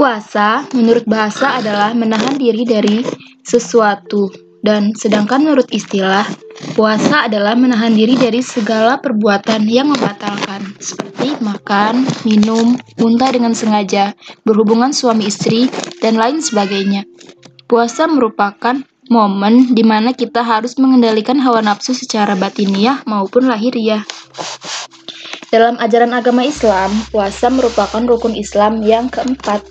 Puasa, menurut bahasa, adalah menahan diri dari sesuatu, dan sedangkan menurut istilah, puasa adalah menahan diri dari segala perbuatan yang membatalkan, seperti makan, minum, muntah dengan sengaja, berhubungan suami istri, dan lain sebagainya. Puasa merupakan momen di mana kita harus mengendalikan hawa nafsu secara batiniah maupun lahiriah. Dalam ajaran agama Islam, puasa merupakan rukun Islam yang keempat.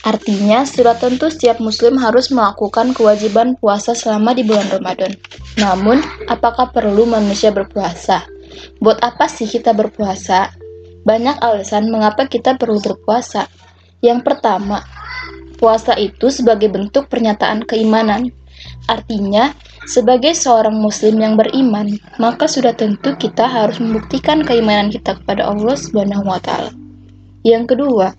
Artinya, sudah tentu setiap muslim harus melakukan kewajiban puasa selama di bulan Ramadan. Namun, apakah perlu manusia berpuasa? Buat apa sih kita berpuasa? Banyak alasan mengapa kita perlu berpuasa. Yang pertama, puasa itu sebagai bentuk pernyataan keimanan. Artinya, sebagai seorang muslim yang beriman, maka sudah tentu kita harus membuktikan keimanan kita kepada Allah Subhanahu wa taala. Yang kedua,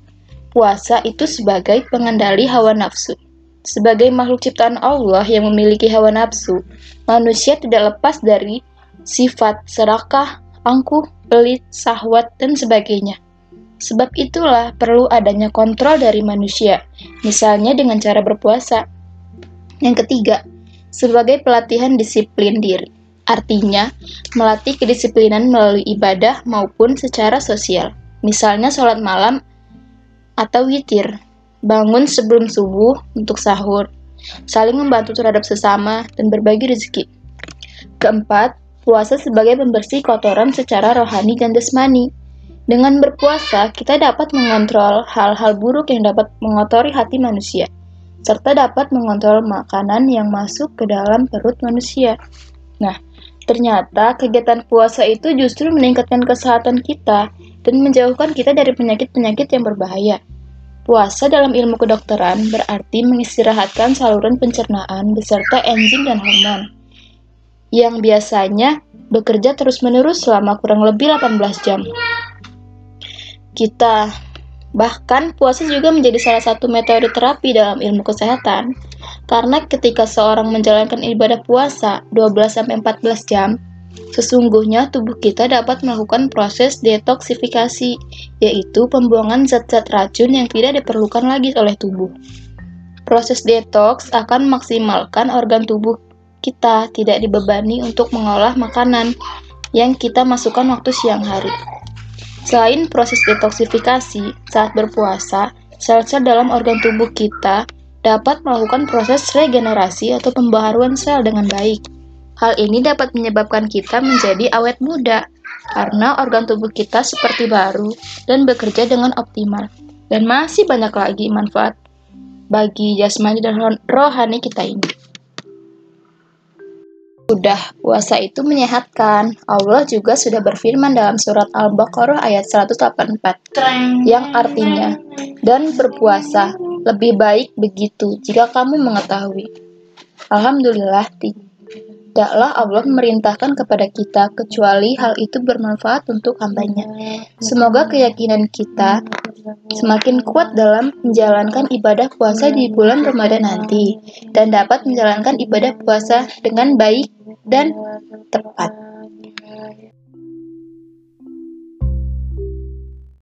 puasa itu sebagai pengendali hawa nafsu. Sebagai makhluk ciptaan Allah yang memiliki hawa nafsu, manusia tidak lepas dari sifat serakah, angkuh, pelit, sahwat, dan sebagainya. Sebab itulah perlu adanya kontrol dari manusia, misalnya dengan cara berpuasa. Yang ketiga, sebagai pelatihan disiplin diri. Artinya, melatih kedisiplinan melalui ibadah maupun secara sosial. Misalnya sholat malam atau witir, bangun sebelum subuh untuk sahur, saling membantu terhadap sesama, dan berbagi rezeki. Keempat, puasa sebagai pembersih kotoran secara rohani dan jasmani. Dengan berpuasa, kita dapat mengontrol hal-hal buruk yang dapat mengotori hati manusia serta dapat mengontrol makanan yang masuk ke dalam perut manusia. Nah, ternyata kegiatan puasa itu justru meningkatkan kesehatan kita dan menjauhkan kita dari penyakit-penyakit yang berbahaya. Puasa dalam ilmu kedokteran berarti mengistirahatkan saluran pencernaan beserta enzim dan hormon yang biasanya bekerja terus-menerus selama kurang lebih 18 jam. Kita Bahkan, puasa juga menjadi salah satu metode terapi dalam ilmu kesehatan. Karena ketika seorang menjalankan ibadah puasa 12-14 jam, sesungguhnya tubuh kita dapat melakukan proses detoksifikasi, yaitu pembuangan zat-zat racun yang tidak diperlukan lagi oleh tubuh. Proses detox akan memaksimalkan organ tubuh kita tidak dibebani untuk mengolah makanan yang kita masukkan waktu siang hari. Selain proses detoksifikasi, saat berpuasa, sel-sel dalam organ tubuh kita dapat melakukan proses regenerasi atau pembaharuan sel dengan baik. Hal ini dapat menyebabkan kita menjadi awet muda, karena organ tubuh kita seperti baru dan bekerja dengan optimal. Dan masih banyak lagi manfaat bagi jasmani dan rohani kita ini. Sudah, puasa itu menyehatkan. Allah juga sudah berfirman dalam surat Al-Baqarah ayat 184 yang artinya, dan berpuasa lebih baik begitu jika kamu mengetahui. Alhamdulillah, tidaklah Allah memerintahkan kepada kita kecuali hal itu bermanfaat untuk hambanya. Semoga keyakinan kita semakin kuat dalam menjalankan ibadah puasa di bulan Ramadan nanti dan dapat menjalankan ibadah puasa dengan baik dan tepat.